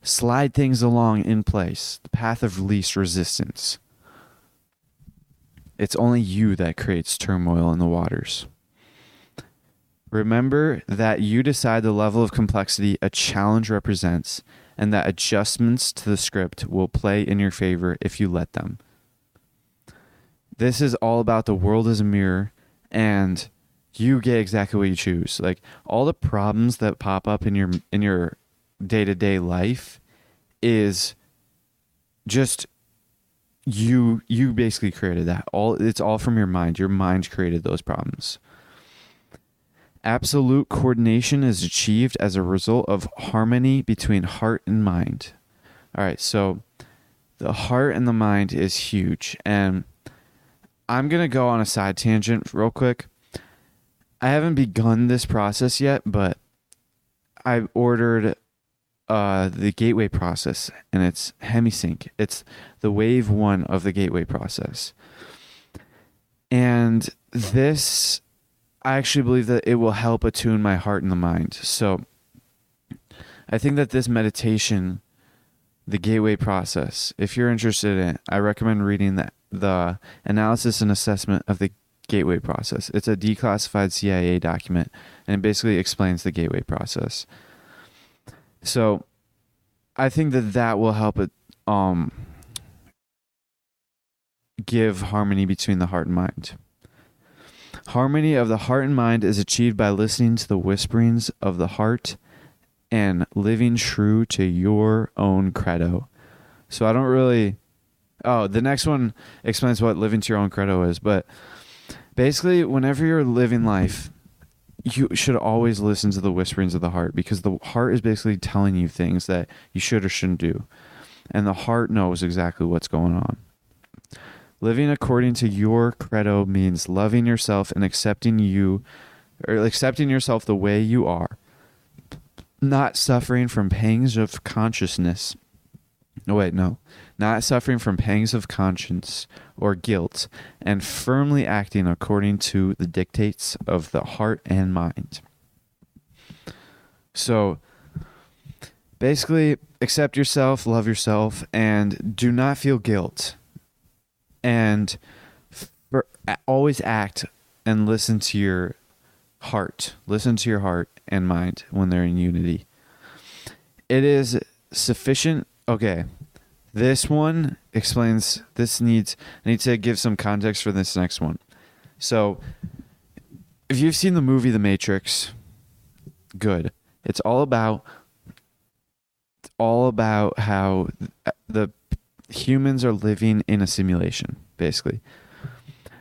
slide things along in place, the path of least resistance. It's only you that creates turmoil in the waters. Remember that you decide the level of complexity a challenge represents, and that adjustments to the script will play in your favor if you let them. This is all about the world as a mirror, and you get exactly what you choose. Like all the problems that pop up in your in your day to day life is just you you basically created that. All it's all from your mind. Your mind created those problems. Absolute coordination is achieved as a result of harmony between heart and mind. All right, so the heart and the mind is huge. And I'm going to go on a side tangent real quick. I haven't begun this process yet, but I've ordered uh, the gateway process and it's Hemi-Sync. It's the wave one of the gateway process. And this I actually believe that it will help attune my heart and the mind. So I think that this meditation, the gateway process, if you're interested in it, I recommend reading the, the analysis and assessment of the gateway process. It's a declassified CIA document and it basically explains the gateway process. So I think that that will help it um, give harmony between the heart and mind. Harmony of the heart and mind is achieved by listening to the whisperings of the heart and living true to your own credo. So I don't really. Oh, the next one explains what living to your own credo is. But basically, whenever you're living life, you should always listen to the whisperings of the heart because the heart is basically telling you things that you should or shouldn't do. And the heart knows exactly what's going on. Living according to your credo means loving yourself and accepting you or accepting yourself the way you are. Not suffering from pangs of consciousness. No wait, no. Not suffering from pangs of conscience or guilt and firmly acting according to the dictates of the heart and mind. So basically accept yourself, love yourself and do not feel guilt and for, always act and listen to your heart. Listen to your heart and mind when they're in unity. It is sufficient. Okay. This one explains this needs I need to give some context for this next one. So, if you've seen the movie The Matrix, good. It's all about it's all about how the humans are living in a simulation, basically.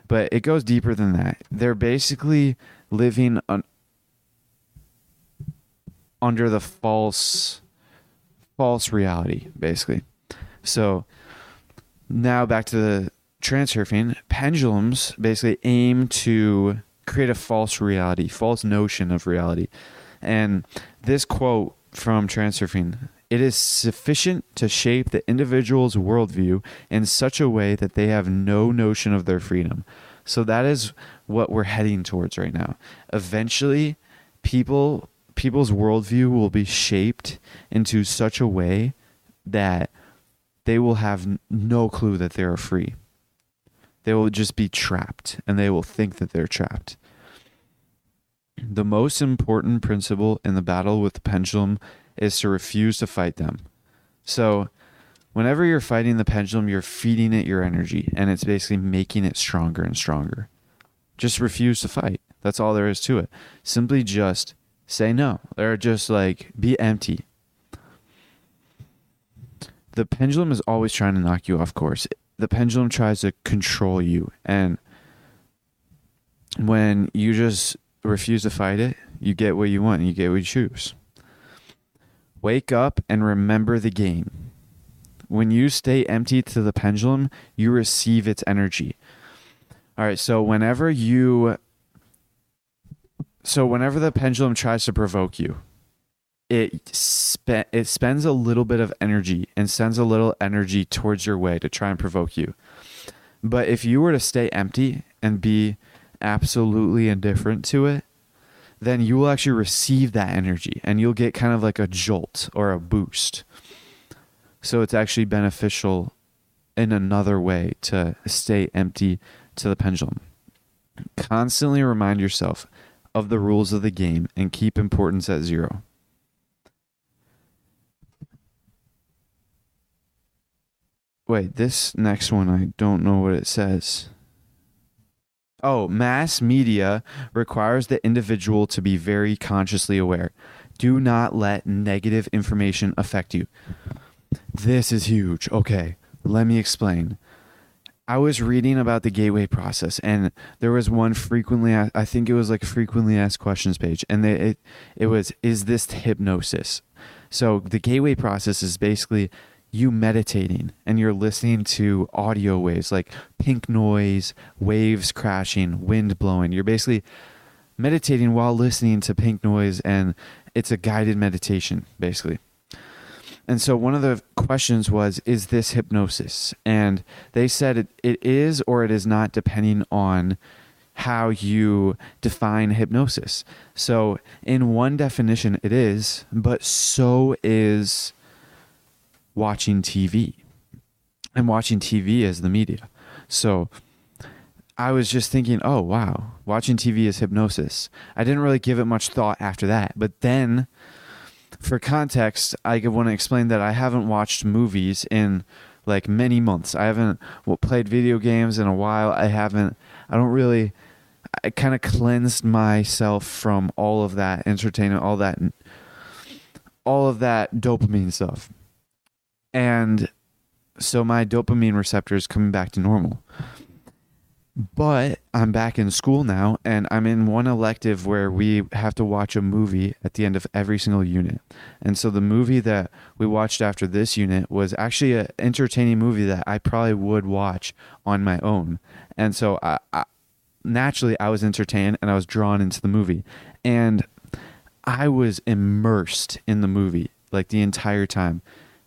But it goes deeper than that. They're basically living un- under the false false reality, basically. So now back to the transurfing. Pendulums basically aim to create a false reality, false notion of reality. And this quote from transurfing it is sufficient to shape the individual's worldview in such a way that they have no notion of their freedom. So that is what we're heading towards right now. Eventually, people people's worldview will be shaped into such a way that they will have no clue that they are free. They will just be trapped and they will think that they're trapped. The most important principle in the battle with the pendulum is to refuse to fight them. So, whenever you're fighting the pendulum, you're feeding it your energy and it's basically making it stronger and stronger. Just refuse to fight. That's all there is to it. Simply just say no. Or just like be empty. The pendulum is always trying to knock you off course. The pendulum tries to control you. And when you just refuse to fight it, you get what you want and you get what you choose. Wake up and remember the game. When you stay empty to the pendulum, you receive its energy. All right, so whenever you so whenever the pendulum tries to provoke you, it spe- it spends a little bit of energy and sends a little energy towards your way to try and provoke you. But if you were to stay empty and be absolutely indifferent to it, then you will actually receive that energy and you'll get kind of like a jolt or a boost. So it's actually beneficial in another way to stay empty to the pendulum. Constantly remind yourself of the rules of the game and keep importance at zero. Wait, this next one, I don't know what it says. Oh, mass media requires the individual to be very consciously aware. Do not let negative information affect you. This is huge. Okay, let me explain. I was reading about the gateway process, and there was one frequently. I think it was like a frequently asked questions page, and they, it it was, "Is this hypnosis?" So the gateway process is basically you meditating and you're listening to audio waves like pink noise, waves crashing, wind blowing. You're basically meditating while listening to pink noise, and it's a guided meditation, basically. And so one of the questions was, is this hypnosis? And they said it, it is or it is not, depending on how you define hypnosis. So, in one definition, it is, but so is watching TV. And watching TV as the media. So, I was just thinking, oh, wow, watching TV is hypnosis. I didn't really give it much thought after that. But then for context, I want to explain that I haven't watched movies in like many months. I haven't played video games in a while. I haven't. I don't really. I kind of cleansed myself from all of that entertainment, all that, all of that dopamine stuff, and so my dopamine receptors coming back to normal. But I'm back in school now, and I'm in one elective where we have to watch a movie at the end of every single unit. And so the movie that we watched after this unit was actually an entertaining movie that I probably would watch on my own. And so I, I, naturally, I was entertained and I was drawn into the movie. And I was immersed in the movie like the entire time.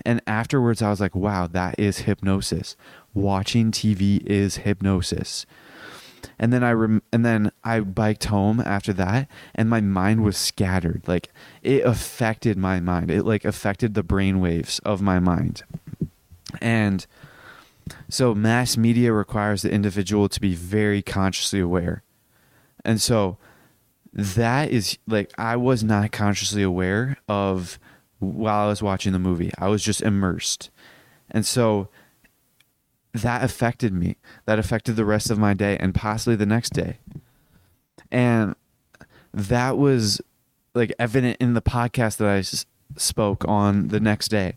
And afterwards, I was like, wow, that is hypnosis. Watching TV is hypnosis. And then I rem- and then I biked home after that and my mind was scattered. Like it affected my mind. It like affected the brain waves of my mind. And so mass media requires the individual to be very consciously aware. And so that is like I was not consciously aware of while I was watching the movie I was just immersed and so that affected me. That affected the rest of my day and possibly the next day. And that was like evident in the podcast that I s- spoke on the next day.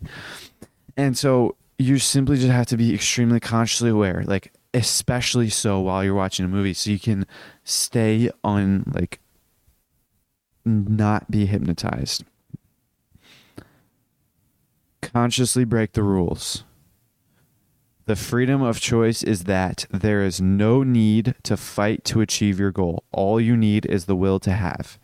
And so you simply just have to be extremely consciously aware, like especially so while you're watching a movie so you can stay on like not be hypnotized. Consciously break the rules. The freedom of choice is that there is no need to fight to achieve your goal. All you need is the will to have.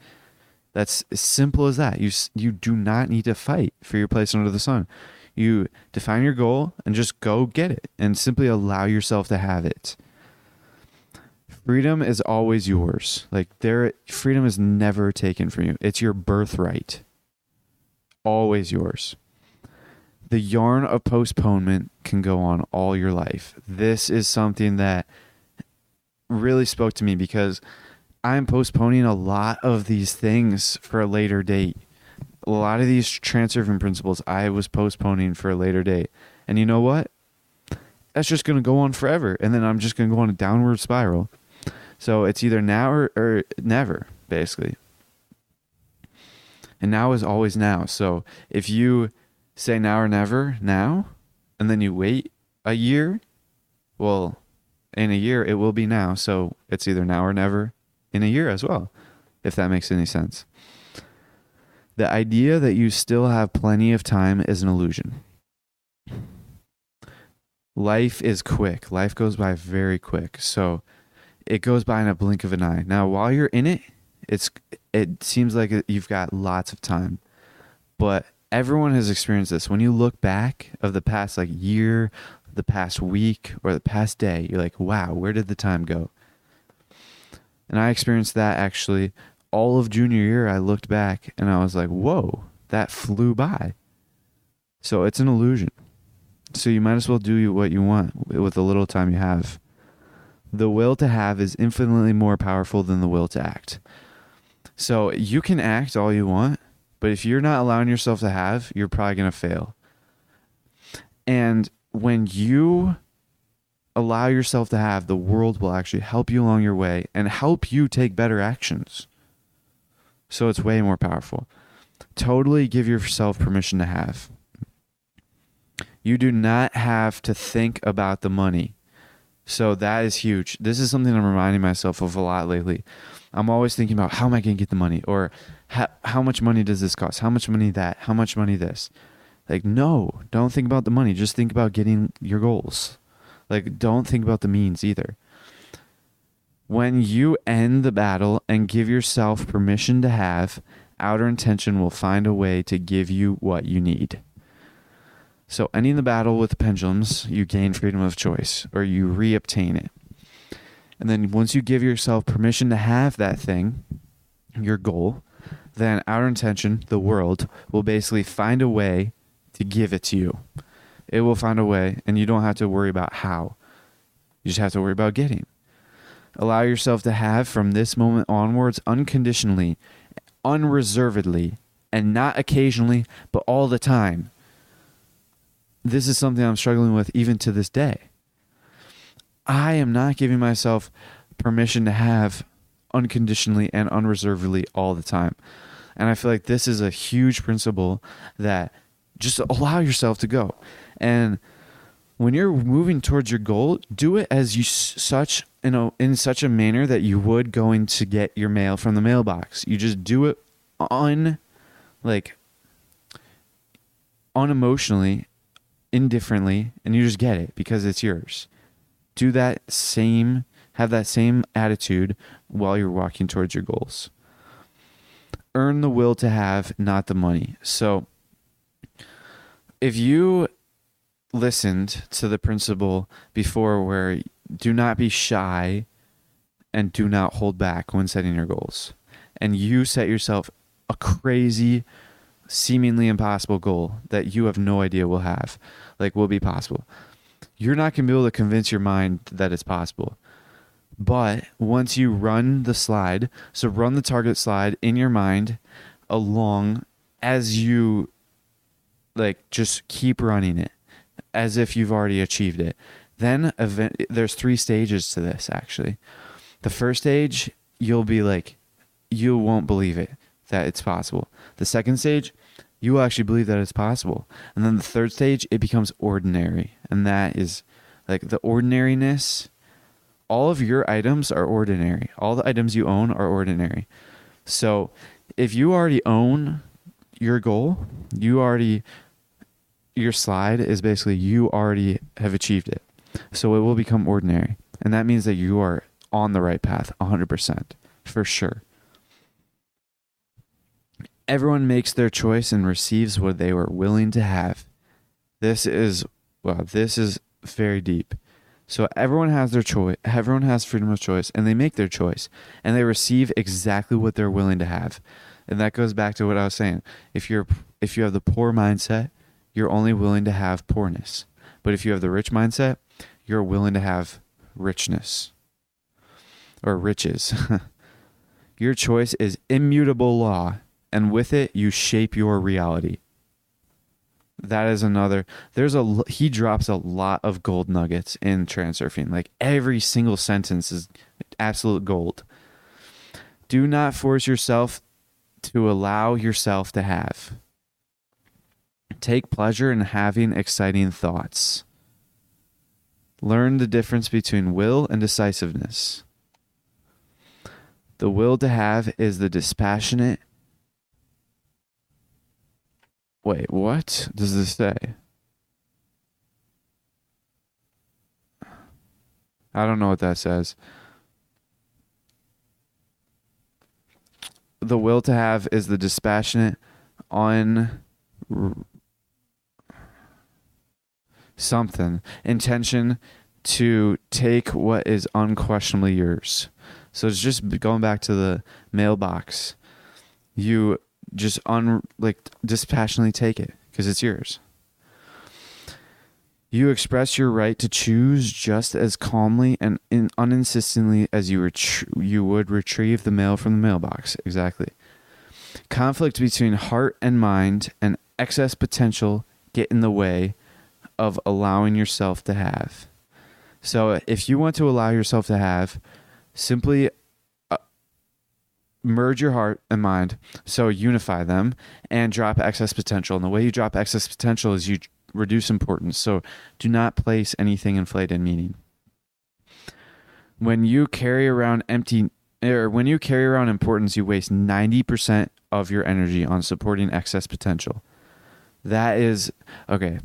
That's as simple as that. You you do not need to fight for your place under the sun. You define your goal and just go get it and simply allow yourself to have it. Freedom is always yours. Like there freedom is never taken from you. It's your birthright. Always yours the yarn of postponement can go on all your life. This is something that really spoke to me because I'm postponing a lot of these things for a later date. A lot of these transurfing principles I was postponing for a later date. And you know what? That's just going to go on forever. And then I'm just going to go on a downward spiral. So it's either now or, or never, basically. And now is always now. So if you say now or never now, and then you wait a year, well, in a year it will be now. So it's either now or never in a year as well, if that makes any sense. The idea that you still have plenty of time is an illusion. Life is quick. Life goes by very quick. So it goes by in a blink of an eye. Now, while you're in it, it's it seems like you've got lots of time. But everyone has experienced this. When you look back of the past like year, the past week, or the past day, you're like, "Wow, where did the time go?" And I experienced that actually all of junior year. I looked back and I was like, whoa, that flew by. So it's an illusion. So you might as well do what you want with the little time you have. The will to have is infinitely more powerful than the will to act. So you can act all you want, but if you're not allowing yourself to have, you're probably going to fail. And when you allow yourself to have, the world will actually help you along your way and help you take better actions. So it's way more powerful. Totally give yourself permission to have. You do not have to think about the money. So that is huge. This is something I'm reminding myself of a lot lately. I'm always thinking about how am I going to get the money or how, how much money does this cost? How much money that? How much money this? Like, no, don't think about the money. Just think about getting your goals. Like, don't think about the means either. When you end the battle and give yourself permission to have, outer intention will find a way to give you what you need. So, ending the battle with the pendulums, you gain freedom of choice or you reobtain it. And then once you give yourself permission to have that thing, your goal, then outer intention, the world, will basically find a way to give it to you. It will find a way, and you don't have to worry about how. You just have to worry about getting. Allow yourself to have from this moment onwards unconditionally, unreservedly, and not occasionally, but all the time. This is something I'm struggling with even to this day. I am not giving myself permission to have unconditionally and unreservedly all the time. And I feel like this is a huge principle that just allow yourself to go. And when you're moving towards your goal, do it as you such you know in such a manner that you would going to get your mail from the mailbox. You just do it on like unemotionally, indifferently, and you just get it because it's yours. Do that same have that same attitude while you're walking towards your goals. Earn the will to have, not the money. So if you listened to the principle before where do not be shy and do not hold back when setting your goals. And you set yourself a crazy, seemingly impossible goal that you have no idea will have, like will be possible. You're not going to be able to convince your mind that it's possible. But once you run the slide, so run the target slide in your mind along as you like just keep running it as if you've already achieved it. Then event, there's three stages to this actually. The first stage, you'll be like, you won't believe it that it's possible. The second stage, you will actually believe that it's possible. And then the third stage, it becomes ordinary. And that is like the ordinariness. All of your items are ordinary. All the items you own are ordinary. So if you already own your goal, you already your slide is basically you already have achieved it. So it will become ordinary. And that means that you are on the right path 100% for sure. Everyone makes their choice and receives what they were willing to have. This is well, this is very deep. So everyone has their choice. Everyone has freedom of choice and they make their choice and they receive exactly what they're willing to have. And that goes back to what I was saying. If you're if you have the poor mindset, you're only willing to have poorness. But if you have the rich mindset, you're willing to have richness or riches. Your choice is immutable law, and with it, you shape your reality. That is another. There's a he drops a lot of gold nuggets in transurfing. Like every single sentence is absolute gold. Do not force yourself to allow yourself to have. Take pleasure in having exciting thoughts. Learn the difference between will and decisiveness. The will to have is the dispassionate Wait, what does this say? I don't know what that says. The will to have is the dispassionate on something intention to take what is unquestionably yours. So it's just going back to the mailbox. You just un like dispassionately take it because it's yours. You express your right to choose just as calmly and in, uninsistently as you ret- you would retrieve the mail from the mailbox. Exactly. Conflict between heart and mind and excess potential get in the way of allowing yourself to have. So if you want to allow yourself to have, simply merge your heart and mind, so unify them and drop excess potential. And the way you drop excess potential is you reduce importance. So do not place anything inflated in meaning. When you carry around empty or when you carry around importance, you waste 90% of your energy on supporting excess potential. That is okay.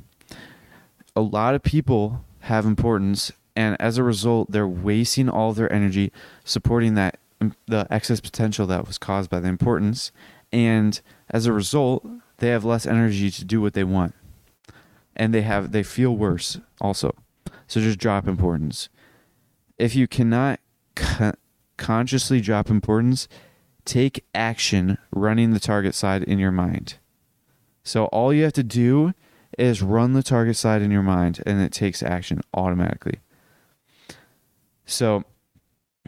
A lot of people have importance and as a result they're wasting all their energy supporting that the excess potential that was caused by the importance and as a result they have less energy to do what they want. And they have they feel worse also. So just drop importance. If you cannot co- consciously drop importance take action running the target slide in your mind. So all you have to do is run the target slide in your mind and it takes action automatically. So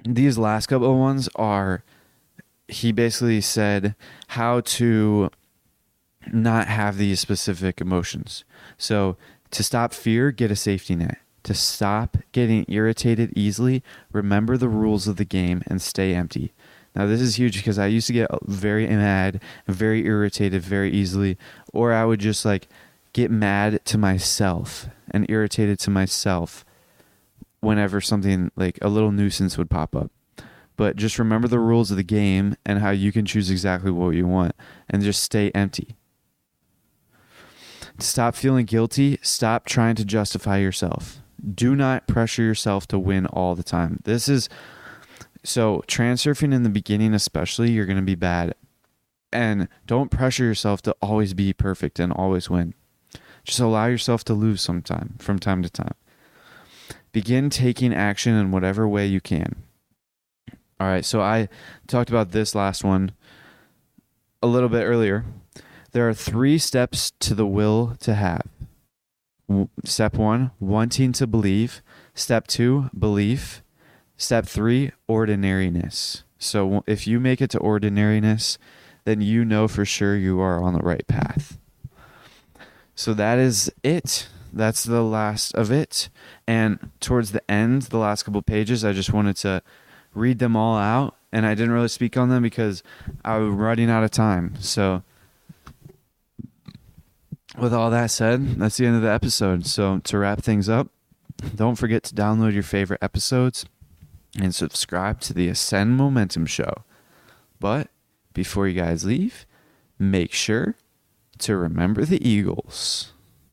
these last couple ones are he basically said how to not have these specific emotions. So to stop fear, get a safety net. To stop getting irritated easily, remember the rules of the game and stay empty. Now, this is huge because I used to get very mad very irritated very easily, or I would just like get mad to myself and irritated to myself whenever something like a little nuisance would pop up. But just remember the rules of the game and how you can choose exactly what you want and just stay empty. Stop feeling guilty. Stop trying to justify yourself. Do not pressure yourself to win all the time. This is so transurfing in the beginning, especially, you're going to be bad. And don't pressure yourself to always be perfect and always win. Just allow yourself to lose sometime from time to time. Begin taking action in whatever way you can. All right, so I talked about this last one a little bit earlier. There are three steps to the will to have. Step one, wanting to believe. Step two, belief. Step three, ordinariness. So if you make it to ordinariness, then you know for sure you are on the right path. So that is it that's the last of it. And towards the end, the last couple pages, I just wanted to read them all out. And I didn't really speak on them because I was running out of time. So, with all that said, that's the end of the episode. So, to wrap things up, don't forget to download your favorite episodes and subscribe to the Ascend Momentum Show. But before you guys leave, make sure to remember the Eagles.